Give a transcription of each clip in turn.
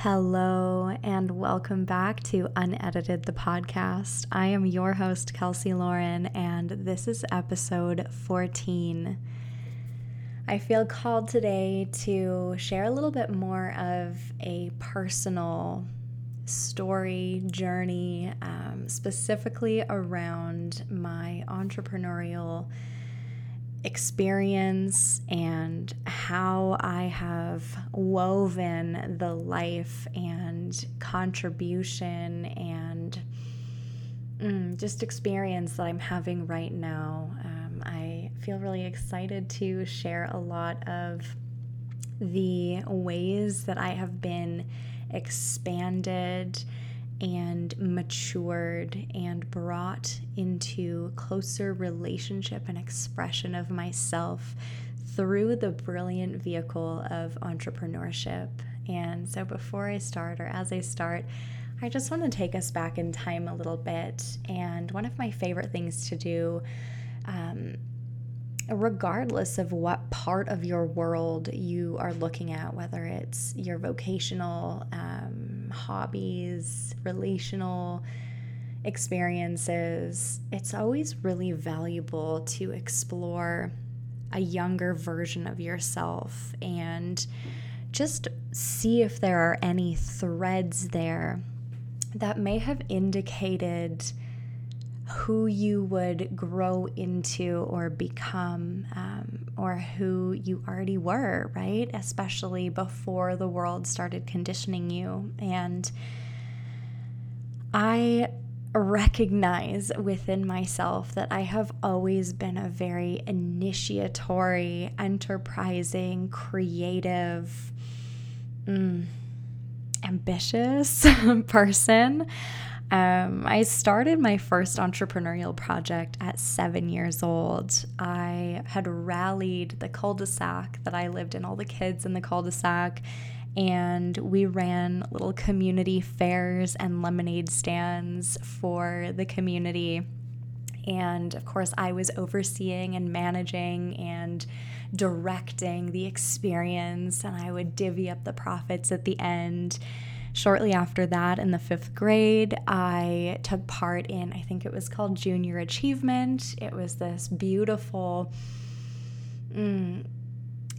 Hello, and welcome back to Unedited the Podcast. I am your host, Kelsey Lauren, and this is episode 14. I feel called today to share a little bit more of a personal story, journey, um, specifically around my entrepreneurial experience and how I have woven the life and contribution and mm, just experience that I'm having right now. Um, I feel really excited to share a lot of the ways that I have been expanded and matured and brought into closer relationship and expression of myself through the brilliant vehicle of entrepreneurship. And so, before I start, or as I start, I just want to take us back in time a little bit. And one of my favorite things to do um, regardless of what part of your world you are looking at, whether it's your vocational um, hobbies, relational experiences, it's always really valuable to explore a younger version of yourself and just see if there are any threads there that may have indicated who you would grow into or become, um, or who you already were, right? Especially before the world started conditioning you. And I recognize within myself that I have always been a very initiatory, enterprising, creative, mm, ambitious person. Um, I started my first entrepreneurial project at seven years old. I had rallied the cul de sac that I lived in, all the kids in the cul de sac, and we ran little community fairs and lemonade stands for the community. And of course, I was overseeing and managing and directing the experience, and I would divvy up the profits at the end. Shortly after that, in the fifth grade, I took part in, I think it was called Junior Achievement. It was this beautiful mm,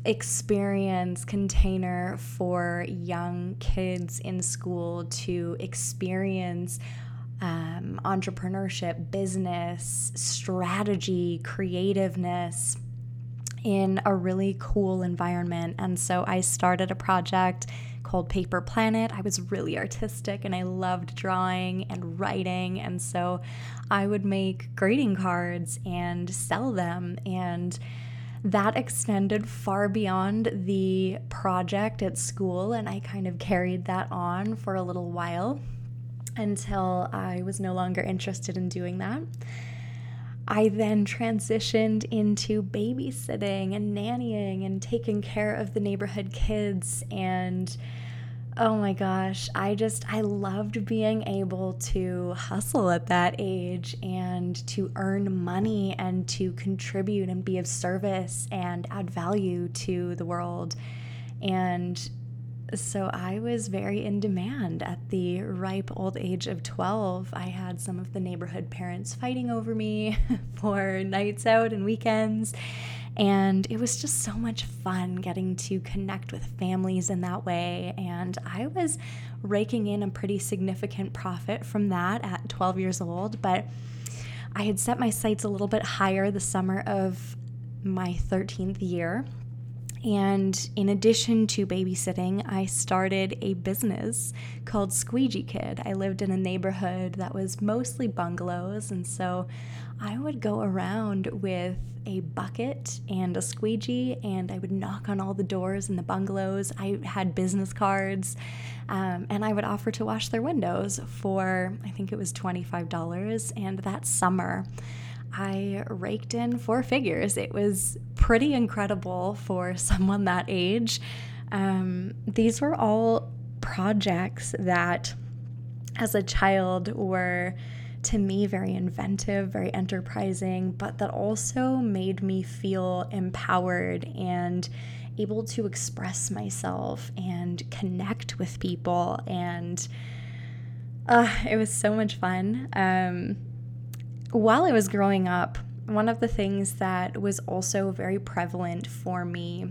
experience container for young kids in school to experience um, entrepreneurship, business, strategy, creativeness in a really cool environment. And so I started a project called Paper Planet. I was really artistic and I loved drawing and writing. And so I would make greeting cards and sell them. And that extended far beyond the project at school. And I kind of carried that on for a little while until I was no longer interested in doing that. I then transitioned into babysitting and nannying and taking care of the neighborhood kids. And oh my gosh, I just, I loved being able to hustle at that age and to earn money and to contribute and be of service and add value to the world. And so I was very in demand the ripe old age of 12. I had some of the neighborhood parents fighting over me for nights out and weekends. And it was just so much fun getting to connect with families in that way. And I was raking in a pretty significant profit from that at 12 years old. But I had set my sights a little bit higher the summer of my 13th year and in addition to babysitting, I started a business called Squeegee Kid. I lived in a neighborhood that was mostly bungalows, and so I would go around with a bucket and a squeegee, and I would knock on all the doors in the bungalows. I had business cards, um, and I would offer to wash their windows for, I think it was $25. And that summer, I raked in four figures. It was pretty incredible for someone that age. Um, these were all projects that, as a child, were to me very inventive, very enterprising, but that also made me feel empowered and able to express myself and connect with people. And uh, it was so much fun. Um, while I was growing up, one of the things that was also very prevalent for me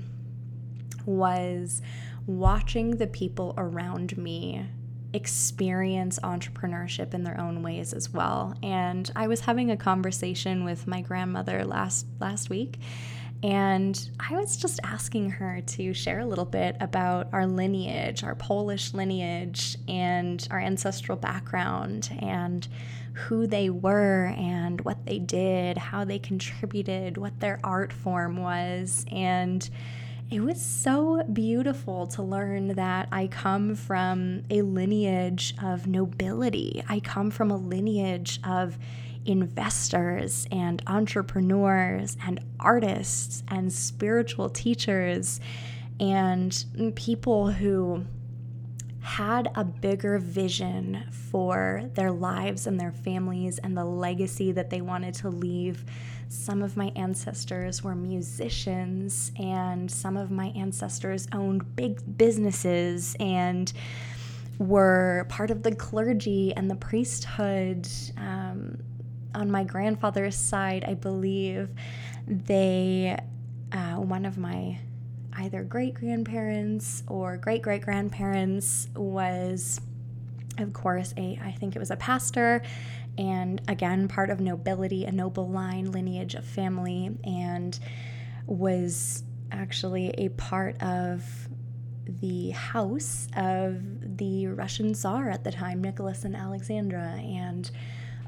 was watching the people around me experience entrepreneurship in their own ways as well. And I was having a conversation with my grandmother last last week and I was just asking her to share a little bit about our lineage, our Polish lineage, and our ancestral background, and who they were, and what they did, how they contributed, what their art form was. And it was so beautiful to learn that I come from a lineage of nobility. I come from a lineage of investors and entrepreneurs and artists and spiritual teachers and people who had a bigger vision for their lives and their families and the legacy that they wanted to leave. Some of my ancestors were musicians, and some of my ancestors owned big businesses and were part of the clergy and the priesthood. Um, on my grandfather's side, I believe they, uh, one of my either great grandparents or great great grandparents was, of course, a, I think it was a pastor, and again, part of nobility, a noble line lineage of family, and was actually a part of the house of the Russian Tsar at the time, Nicholas and Alexandra, and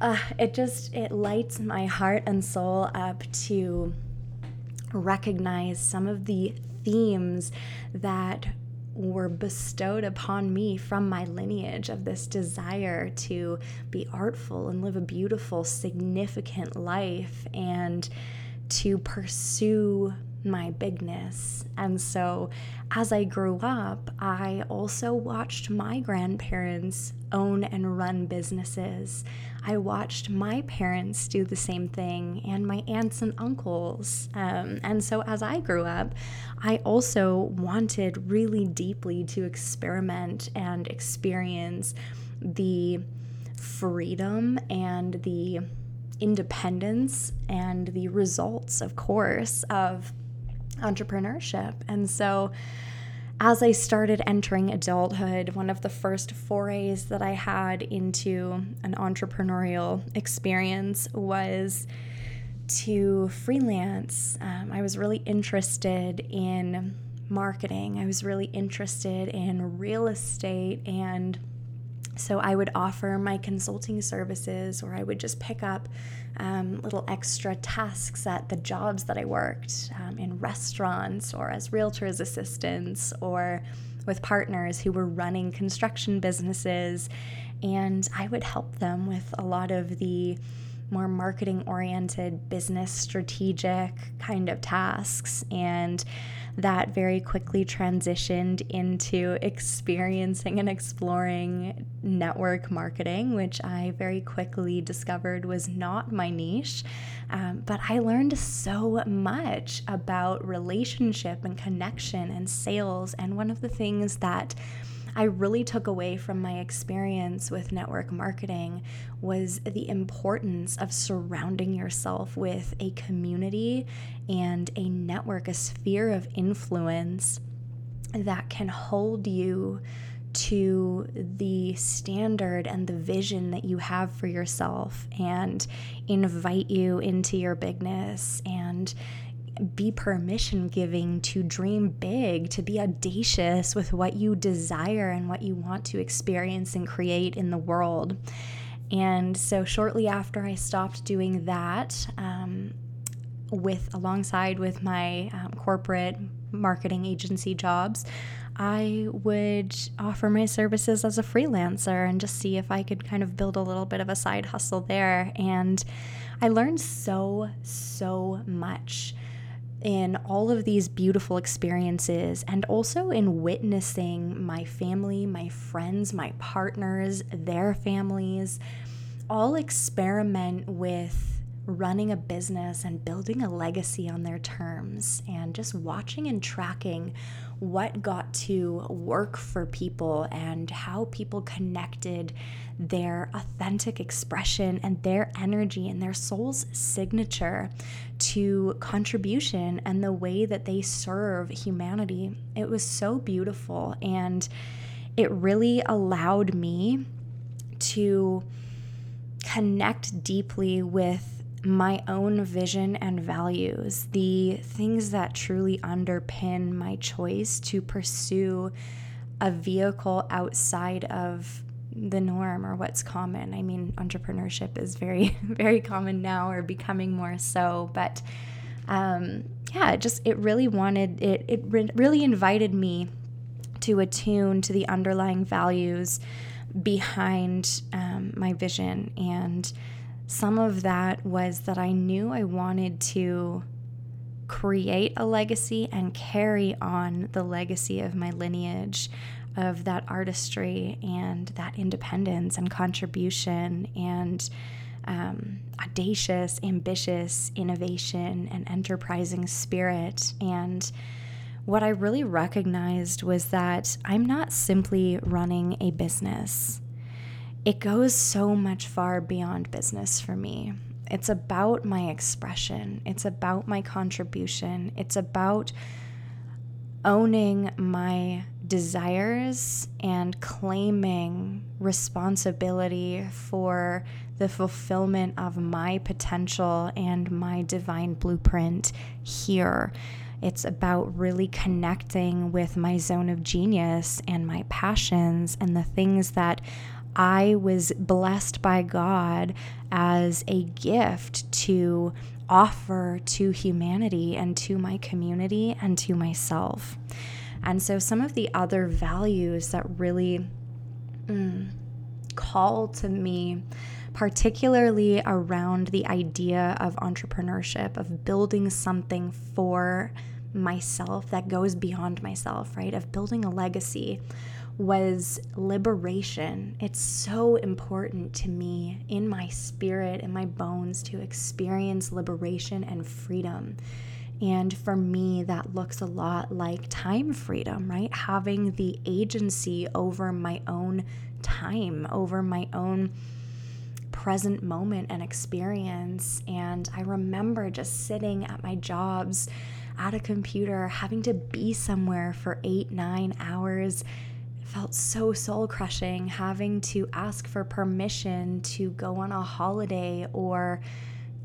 uh, it just it lights my heart and soul up to recognize some of the themes that were bestowed upon me from my lineage of this desire to be artful and live a beautiful, significant life and to pursue my bigness. And so, as I grew up, I also watched my grandparents own and run businesses. I watched my parents do the same thing and my aunts and uncles. Um, and so as I grew up, I also wanted really deeply to experiment and experience the freedom and the independence and the results, of course, of entrepreneurship. And so as I started entering adulthood, one of the first forays that I had into an entrepreneurial experience was to freelance. Um, I was really interested in marketing, I was really interested in real estate and so I would offer my consulting services, or I would just pick up um, little extra tasks at the jobs that I worked um, in restaurants, or as realtors assistants, or with partners who were running construction businesses. And I would help them with a lot of the more marketing oriented, business strategic kind of tasks. And that very quickly transitioned into experiencing and exploring network marketing, which I very quickly discovered was not my niche. Um, but I learned so much about relationship and connection and sales. And one of the things that I really took away from my experience with network marketing was the importance of surrounding yourself with a community and a network, a sphere of influence that can hold you to the standard and the vision that you have for yourself and invite you into your bigness and be permission giving to dream big, to be audacious with what you desire and what you want to experience and create in the world. And so, shortly after I stopped doing that, um, with alongside with my um, corporate marketing agency jobs, I would offer my services as a freelancer and just see if I could kind of build a little bit of a side hustle there. And I learned so, so much in all of these beautiful experiences and also in witnessing my family, my friends, my partners, their families all experiment with running a business and building a legacy on their terms and just watching and tracking what got to work for people and how people connected their authentic expression and their energy and their soul's signature to contribution and the way that they serve humanity. It was so beautiful and it really allowed me to connect deeply with my own vision and values, the things that truly underpin my choice to pursue a vehicle outside of the norm or what's common. I mean, entrepreneurship is very, very common now or becoming more so, but um, yeah, it just, it really wanted, it, it re- really invited me to attune to the underlying values behind um, my vision and some of that was that I knew I wanted to create a legacy and carry on the legacy of my lineage of that artistry and that independence and contribution and um, audacious, ambitious innovation and enterprising spirit. And what I really recognized was that I'm not simply running a business it goes so much far beyond business for me. It's about my expression, it's about my contribution, it's about owning my desires and claiming responsibility for the fulfillment of my potential and my divine blueprint here. It's about really connecting with my zone of genius and my passions and the things that I was blessed by God as a gift to offer to humanity and to my community and to myself. And so, some of the other values that really mm, call to me, particularly around the idea of entrepreneurship, of building something for myself that goes beyond myself, right? Of building a legacy was liberation. It's so important to me in my spirit and my bones to experience liberation and freedom. And for me, that looks a lot like time freedom, right? Having the agency over my own time, over my own present moment and experience. And I remember just sitting at my jobs at a computer, having to be somewhere for eight, nine hours felt so soul crushing having to ask for permission to go on a holiday or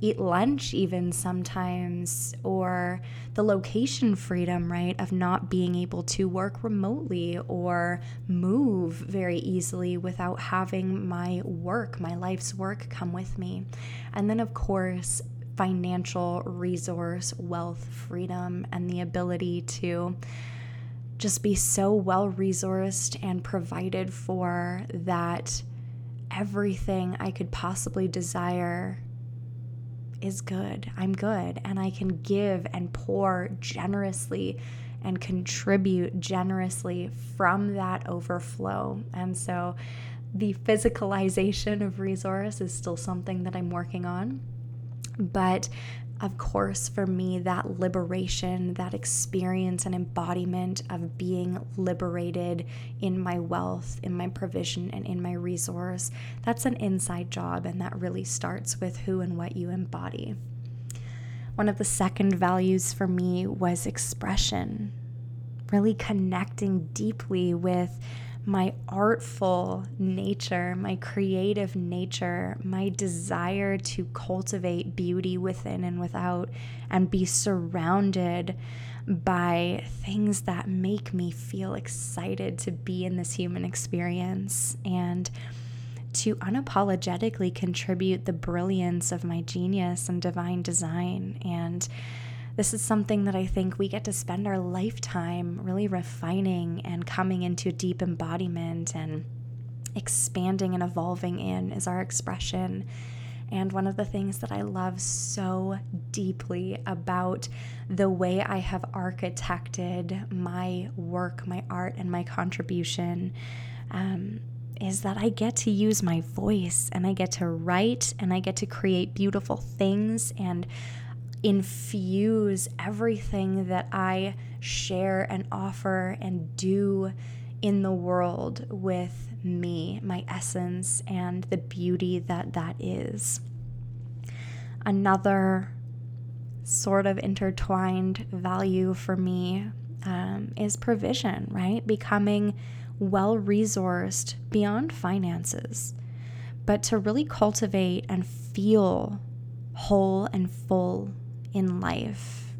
eat lunch, even sometimes, or the location freedom, right, of not being able to work remotely or move very easily without having my work, my life's work, come with me. And then, of course, financial resource, wealth, freedom, and the ability to just be so well resourced and provided for that everything I could possibly desire is good. I'm good. And I can give and pour generously and contribute generously from that overflow. And so the physicalization of resource is still something that I'm working on. But of course, for me, that liberation, that experience and embodiment of being liberated in my wealth, in my provision, and in my resource, that's an inside job, and that really starts with who and what you embody. One of the second values for me was expression, really connecting deeply with my artful nature, my creative nature, my desire to cultivate beauty within and without, and be surrounded by things that make me feel excited to be in this human experience and to unapologetically contribute the brilliance of my genius and divine design and this is something that I think we get to spend our lifetime really refining and coming into deep embodiment and expanding and evolving in is our expression. And one of the things that I love so deeply about the way I have architected my work, my art, and my contribution um, is that I get to use my voice and I get to write and I get to create beautiful things and infuse everything that I share and offer and do in the world with me, my essence, and the beauty that that is. Another sort of intertwined value for me um, is provision, right? Becoming well resourced beyond finances, but to really cultivate and feel whole and full in life,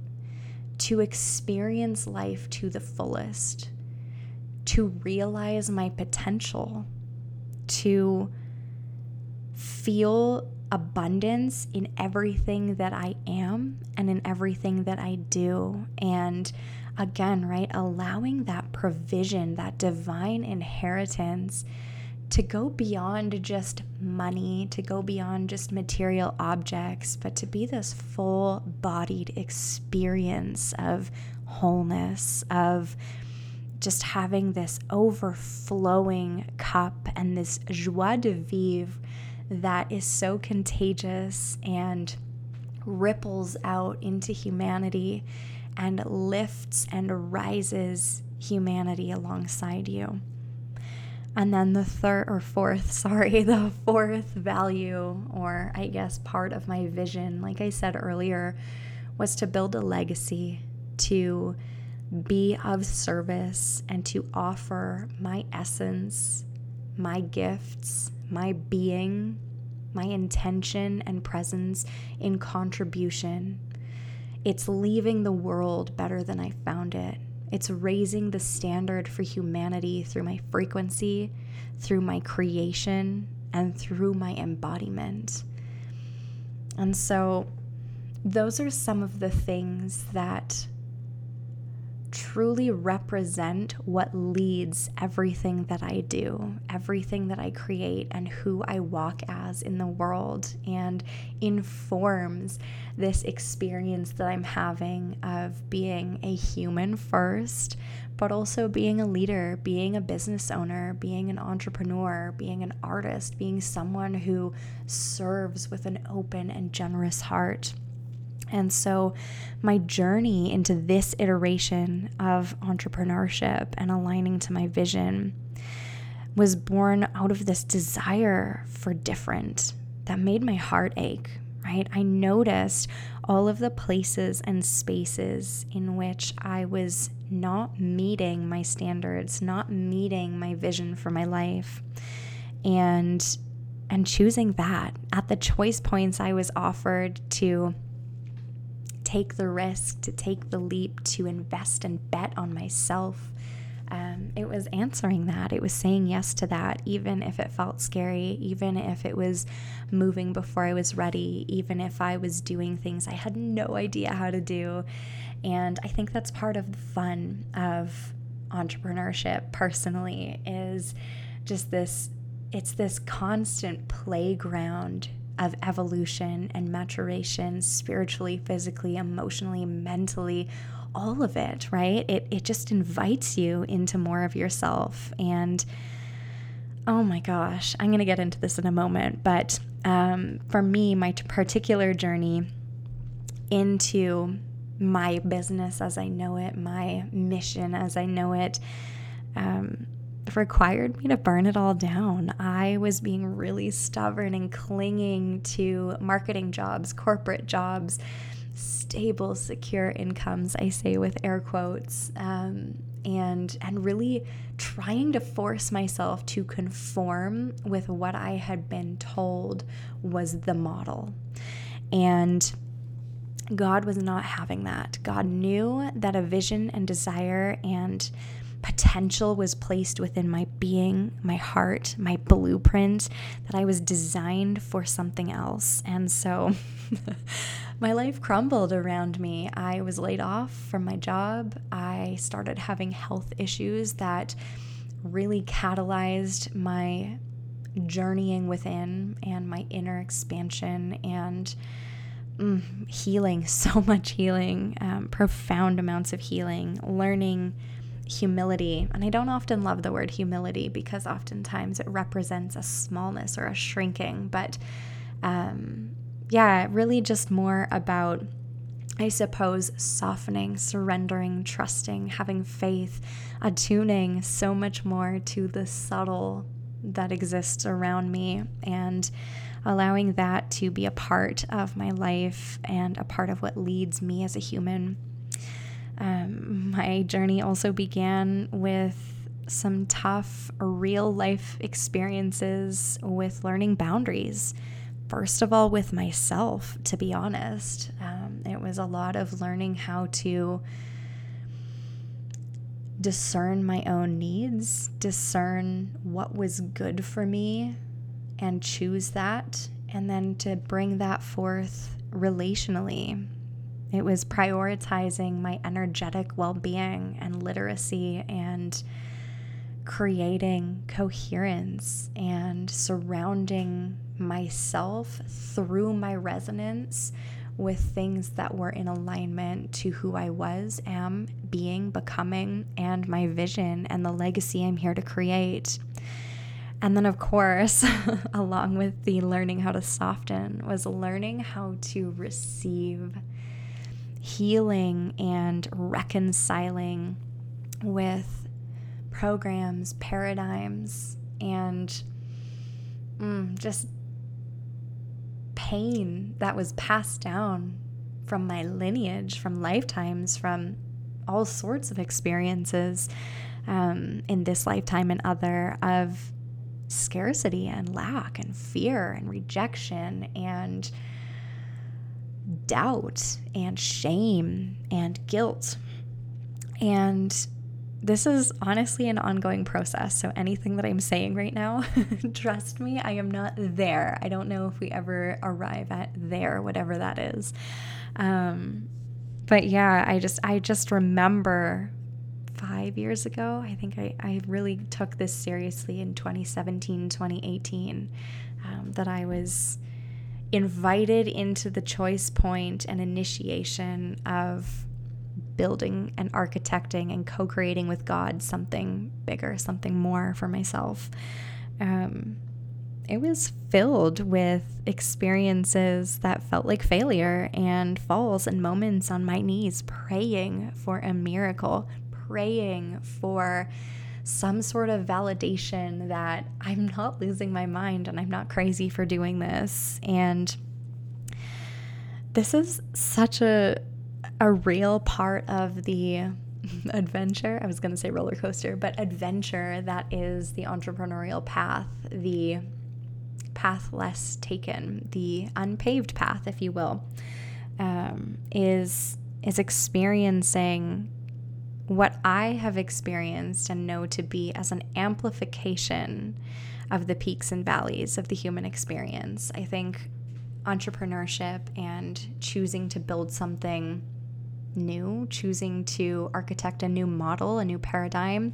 to experience life to the fullest, to realize my potential, to feel abundance in everything that I am and in everything that I do. And again, right, allowing that provision, that divine inheritance to go beyond just money, to go beyond just material objects, but to be this full bodied experience of wholeness, of just having this overflowing cup and this joie de vivre that is so contagious and ripples out into humanity and lifts and rises humanity alongside you. And then the third or fourth, sorry, the fourth value, or I guess part of my vision, like I said earlier, was to build a legacy, to be of service, and to offer my essence, my gifts, my being, my intention and presence in contribution. It's leaving the world better than I found it. It's raising the standard for humanity through my frequency, through my creation, and through my embodiment. And so, those are some of the things that truly represent what leads everything that I do, everything that I create, and who I walk as in the world, and informs this experience that I'm having of being a human first, but also being a leader, being a business owner, being an entrepreneur, being an artist, being someone who serves with an open and generous heart. And so, my journey into this iteration of entrepreneurship and aligning to my vision was born out of this desire for different that made my heart ache, right? I noticed all of the places and spaces in which I was not meeting my standards, not meeting my vision for my life. And and choosing that at the choice points I was offered to take the risk, to take the leap, to invest and bet on myself. Um, it was answering that. It was saying yes to that, even if it felt scary, even if it was moving before I was ready, even if I was doing things I had no idea how to do. And I think that's part of the fun of entrepreneurship personally is just this it's this constant playground of evolution and maturation spiritually, physically, emotionally, mentally, all of it, right? It, it just invites you into more of yourself. And oh my gosh, I'm going to get into this in a moment. But um, for me, my particular journey into my business as I know it, my mission as I know it, um, required me to burn it all down. I was being really stubborn and clinging to marketing jobs, corporate jobs, stable, secure incomes, I say with air quotes, um, and, and really trying to force myself to conform with what I had been told was the model. And God was not having that. God knew that a vision and desire and potential was placed within my being, my heart, my blueprint, that I was designed for something else. And so my life crumbled around me. I was laid off from my job. I started having health issues that really catalyzed my journeying within and my inner expansion and mm, healing, so much healing, um, profound amounts of healing, learning humility. And I don't often love the word humility because oftentimes it represents a smallness or a shrinking. But um, yeah, really just more about, I suppose, softening, surrendering, trusting, having faith, attuning so much more to the subtle that exists around me and allowing that to be a part of my life and a part of what leads me as a human. Um, my journey also began with some tough real life experiences with learning boundaries. First of all, with myself, to be honest. Um, it was a lot of learning how to discern my own needs, discern what was good for me, and choose that, and then to bring that forth relationally. It was prioritizing my energetic well being and literacy and creating coherence and surrounding myself through my resonance with things that were in alignment to who I was, am, being, becoming, and my vision and the legacy I'm here to create. And then, of course, along with the learning how to soften, was learning how to receive healing and reconciling with programs, paradigms, and mm, just pain that was passed down from my lineage, from lifetimes, from all sorts of experiences um, in this lifetime and other of scarcity and lack and fear and rejection and doubt and shame and guilt. And this is honestly an ongoing process. So, anything that I'm saying right now, trust me, I am not there. I don't know if we ever arrive at there, whatever that is. Um, but yeah, I just, I just remember five years ago, I think I, I really took this seriously in 2017, 2018, um, that I was invited into the choice point and initiation of building and architecting and co creating with God something bigger, something more for myself. Um, it was filled with experiences that felt like failure and falls and moments on my knees praying for a miracle, praying for some sort of validation that I'm not losing my mind and I'm not crazy for doing this. And this is such a a real part of the adventure. I was going to say roller coaster, but adventure that is the entrepreneurial path, the path less taken, the unpaved path, if you will, um, is is experiencing what I have experienced and know to be as an amplification of the peaks and valleys of the human experience. I think entrepreneurship and choosing to build something new, choosing to architect a new model, a new paradigm,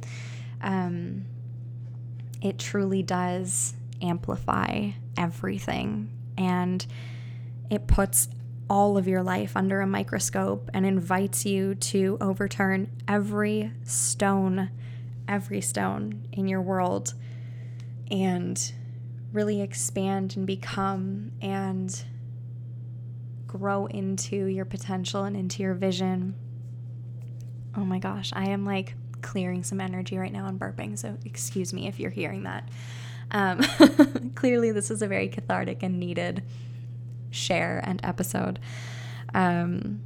um, it truly does amplify everything. And it puts all of your life under a microscope and invites you to overturn every stone, every stone in your world and really expand and become and grow into your potential and into your vision. Oh my gosh, I am like clearing some energy right now and burping, so excuse me if you're hearing that. Um, clearly, this is a very cathartic and needed share and episode. Um,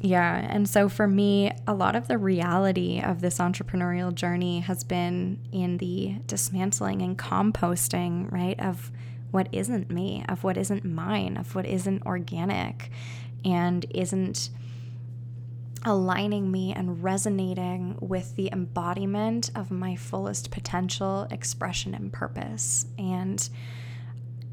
yeah, and so for me, a lot of the reality of this entrepreneurial journey has been in the dismantling and composting, right, of what isn't me, of what isn't mine, of what isn't organic and isn't aligning me and resonating with the embodiment of my fullest potential, expression, and purpose, and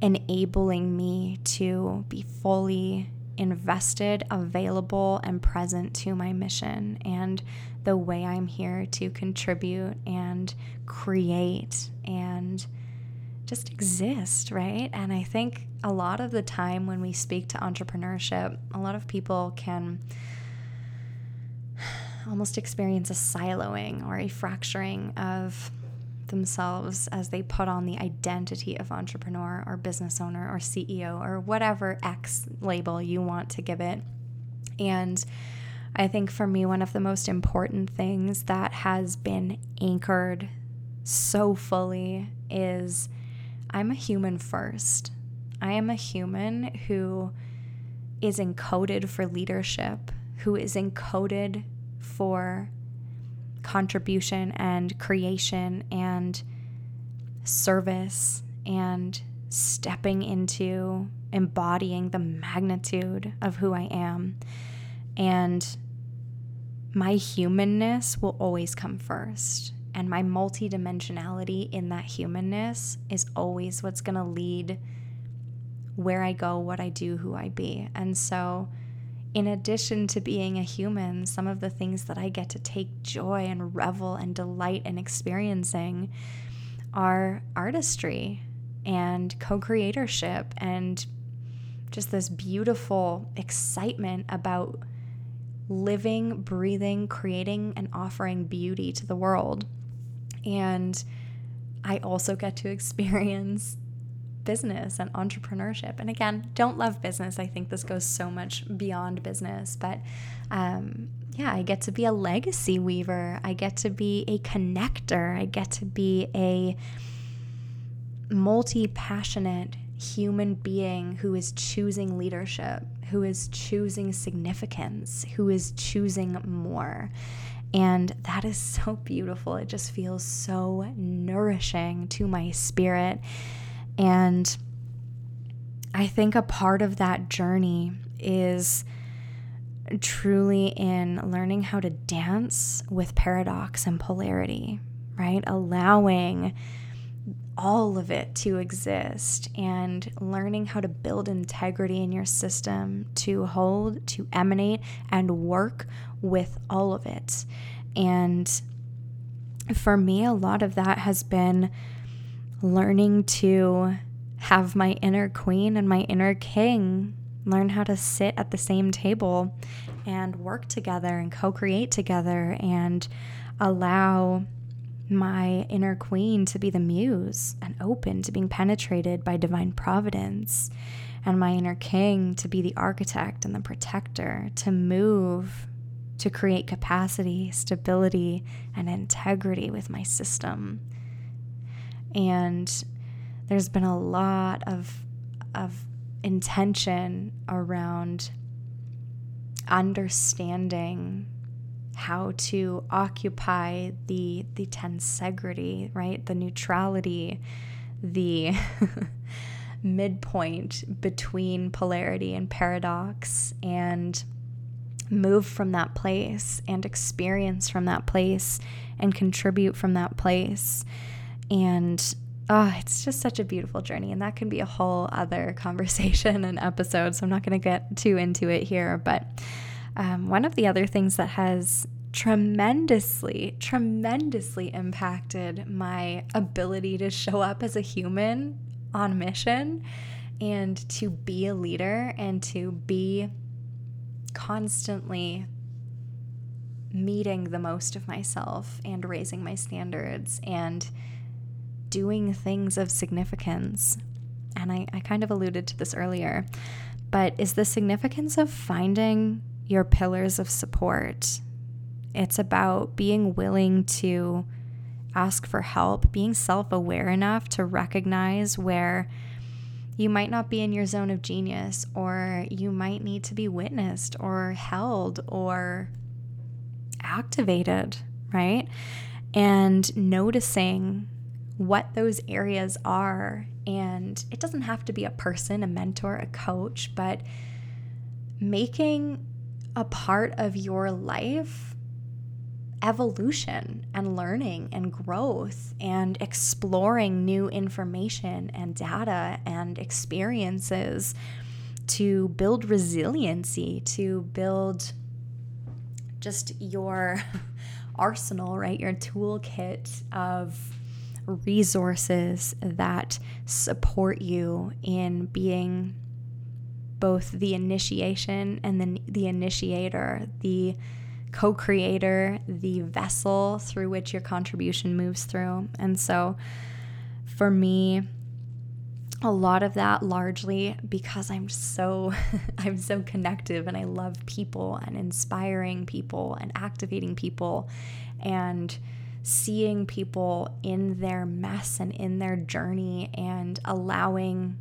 enabling me to be fully invested, available, and present to my mission and the way I'm here to contribute and create and just exist, right? And I think a lot of the time when we speak to entrepreneurship, a lot of people can almost experience a siloing or a fracturing of themselves as they put on the identity of entrepreneur or business owner or CEO or whatever X label you want to give it. And I think for me, one of the most important things that has been anchored so fully is I'm a human first. I am a human who is encoded for leadership, who is encoded for contribution and creation and service and stepping into embodying the magnitude of who I am. And my humanness will always come first. And my multidimensionality in that humanness is always what's going to lead where I go, what I do, who I be. And so, in addition to being a human, some of the things that I get to take joy and revel and delight in experiencing are artistry and co creatorship and just this beautiful excitement about living, breathing, creating, and offering beauty to the world. And I also get to experience business and entrepreneurship. And again, don't love business. I think this goes so much beyond business. But um, yeah, I get to be a legacy weaver. I get to be a connector. I get to be a multi passionate human being who is choosing leadership, who is choosing significance, who is choosing more. And that is so beautiful. It just feels so nourishing to my spirit. And I think a part of that journey is truly in learning how to dance with paradox and polarity, right? Allowing all of it to exist and learning how to build integrity in your system to hold, to emanate, and work with all of it. And for me, a lot of that has been learning to have my inner queen and my inner king learn how to sit at the same table and work together and co create together and allow my inner queen to be the muse and open to being penetrated by divine providence, and my inner king to be the architect and the protector, to move, to create capacity, stability, and integrity with my system. And there's been a lot of, of intention around understanding how to occupy the the tensegrity, right? The neutrality, the midpoint between polarity and paradox and move from that place and experience from that place and contribute from that place. And oh, it's just such a beautiful journey. And that can be a whole other conversation and episode. So I'm not going to get too into it here. But um, one of the other things that has tremendously, tremendously impacted my ability to show up as a human on mission and to be a leader and to be constantly meeting the most of myself and raising my standards and doing things of significance. And I, I kind of alluded to this earlier, but is the significance of finding your pillars of support. It's about being willing to ask for help, being self aware enough to recognize where you might not be in your zone of genius, or you might need to be witnessed, or held, or activated, right? And noticing what those areas are. And it doesn't have to be a person, a mentor, a coach, but making a part of your life evolution and learning and growth and exploring new information and data and experiences to build resiliency, to build just your arsenal, right? Your toolkit of resources that support you in being both the initiation and then the initiator, the co creator, the vessel through which your contribution moves through. And so for me, a lot of that largely because I'm so I'm so connective and I love people and inspiring people and activating people and seeing people in their mess and in their journey and allowing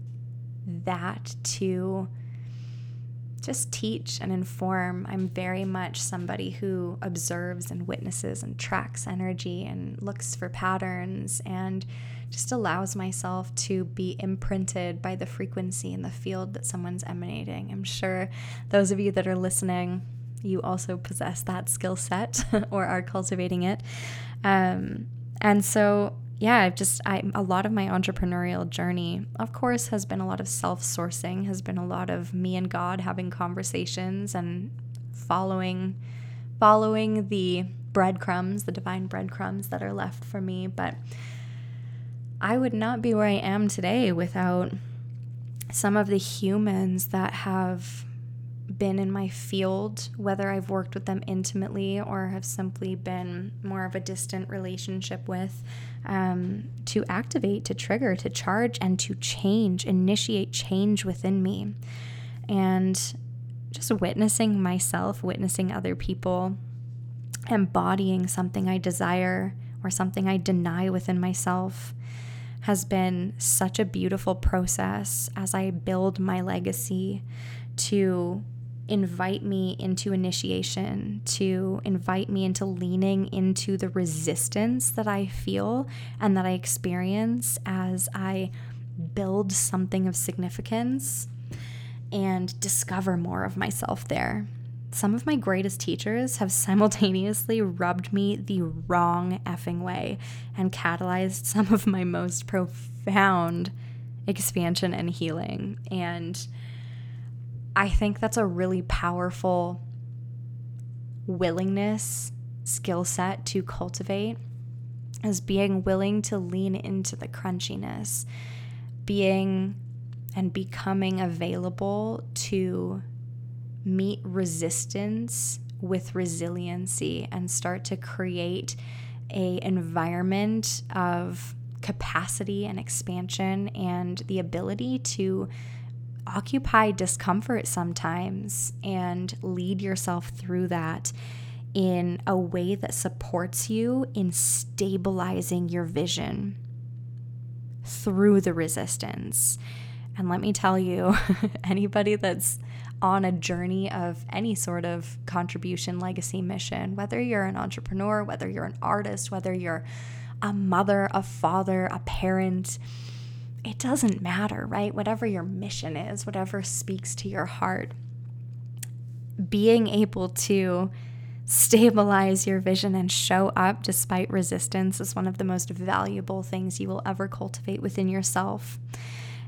that to just teach and inform. I'm very much somebody who observes and witnesses and tracks energy and looks for patterns and just allows myself to be imprinted by the frequency and the field that someone's emanating. I'm sure those of you that are listening, you also possess that skill set or are cultivating it. Um, and so, yeah, I've just, I, a lot of my entrepreneurial journey, of course, has been a lot of self sourcing, has been a lot of me and God having conversations and following, following the breadcrumbs, the divine breadcrumbs that are left for me. But I would not be where I am today without some of the humans that have been in my field, whether I've worked with them intimately or have simply been more of a distant relationship with, um, to activate, to trigger, to charge, and to change, initiate change within me. And just witnessing myself, witnessing other people, embodying something I desire or something I deny within myself has been such a beautiful process as I build my legacy to invite me into initiation, to invite me into leaning into the resistance that I feel and that I experience as I build something of significance and discover more of myself there. Some of my greatest teachers have simultaneously rubbed me the wrong effing way and catalyzed some of my most profound expansion and healing. And I think that's a really powerful willingness, skill set to cultivate is being willing to lean into the crunchiness, being and becoming available to meet resistance with resiliency and start to create a environment of capacity and expansion and the ability to occupy discomfort sometimes and lead yourself through that in a way that supports you in stabilizing your vision through the resistance. And let me tell you, anybody that's on a journey of any sort of contribution, legacy, mission, whether you're an entrepreneur, whether you're an artist, whether you're a mother, a father, a parent, it doesn't matter, right? Whatever your mission is, whatever speaks to your heart, being able to stabilize your vision and show up despite resistance is one of the most valuable things you will ever cultivate within yourself.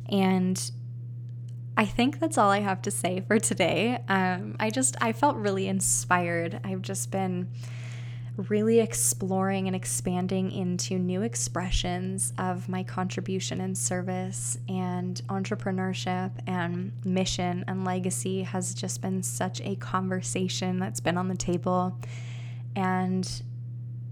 And I think that's all I have to say for today. Um, I just, I felt really inspired. I've just been really exploring and expanding into new expressions of my contribution and service and entrepreneurship and mission and legacy has just been such a conversation that's been on the table. And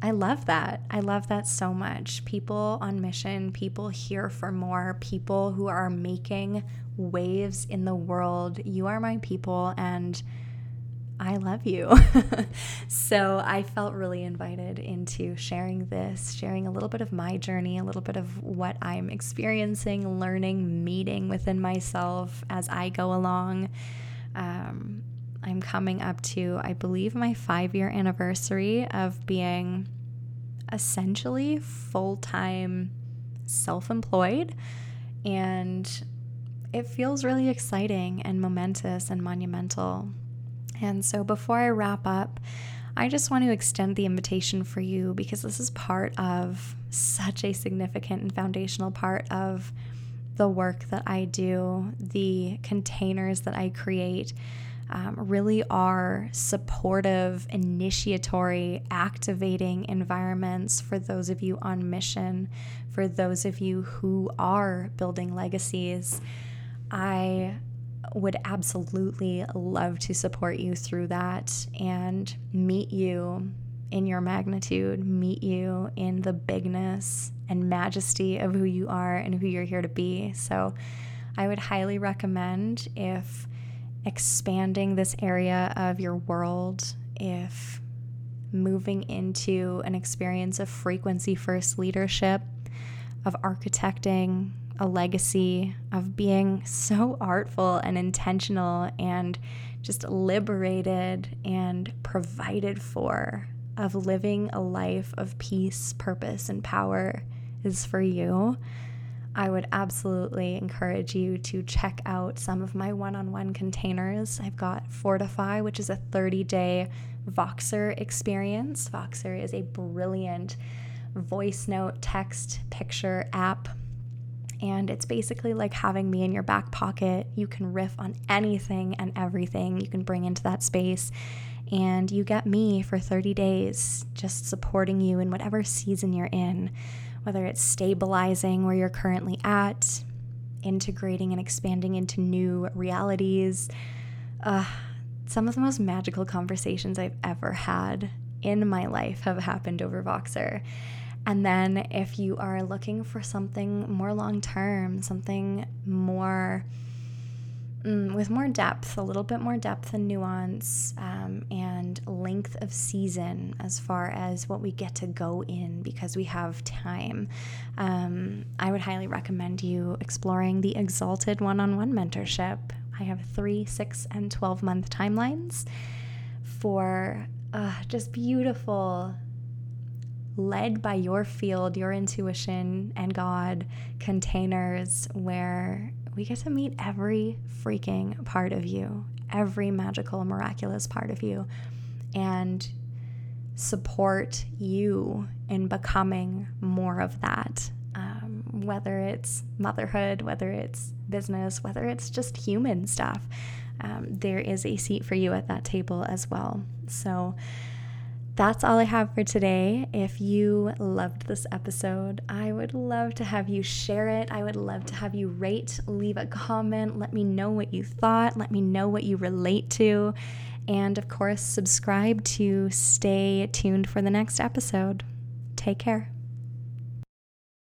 I love that. I love that so much. People on mission, people here for more, people who are making waves in the world. You are my people. And I love you. so I felt really invited into sharing this, sharing a little bit of my journey, a little bit of what I'm experiencing, learning, meeting within myself as I go along. Um, I'm coming up to, I believe, my five year anniversary of being essentially full time self employed. And it feels really exciting and momentous and monumental. And so before I wrap up, I just want to extend the invitation for you because this is part of such a significant and foundational part of the work that I do, the containers that I create. Um, really are supportive, initiatory, activating environments for those of you on mission, for those of you who are building legacies. I would absolutely love to support you through that and meet you in your magnitude, meet you in the bigness and majesty of who you are and who you're here to be. So, I would highly recommend if expanding this area of your world, if moving into an experience of frequency first leadership, of architecting a legacy, of being so artful and intentional and just liberated and provided for, of living a life of peace, purpose, and power is for you. I would absolutely encourage you to check out some of my one on one containers. I've got Fortify, which is a 30 day Voxer experience. Voxer is a brilliant voice note, text, picture app. And it's basically like having me in your back pocket. You can riff on anything and everything you can bring into that space. And you get me for 30 days, just supporting you in whatever season you're in, whether it's stabilizing where you're currently at, integrating and expanding into new realities. Uh, some of the most magical conversations I've ever had in my life have happened over Voxer. And then if you are looking for something more long term, something more mm, with more depth, a little bit more depth and nuance, um, and length of season as far as what we get to go in because we have time, um, I would highly recommend you exploring the Exalted one on one mentorship. I have three, six, and 12 month timelines for uh, just beautiful, led by your field, your intuition, and God containers where we get to meet every freaking part of you, every magical, miraculous part of you, and support you in becoming more of that um, whether it's motherhood, whether it's business, whether it's just human stuff, um, there is a seat for you at that table as well. So, that's all I have for today. If you loved this episode, I would love to have you share it. I would love to have you rate, leave a comment, let me know what you thought, let me know what you relate to, and of course, subscribe to stay tuned for the next episode. Take care.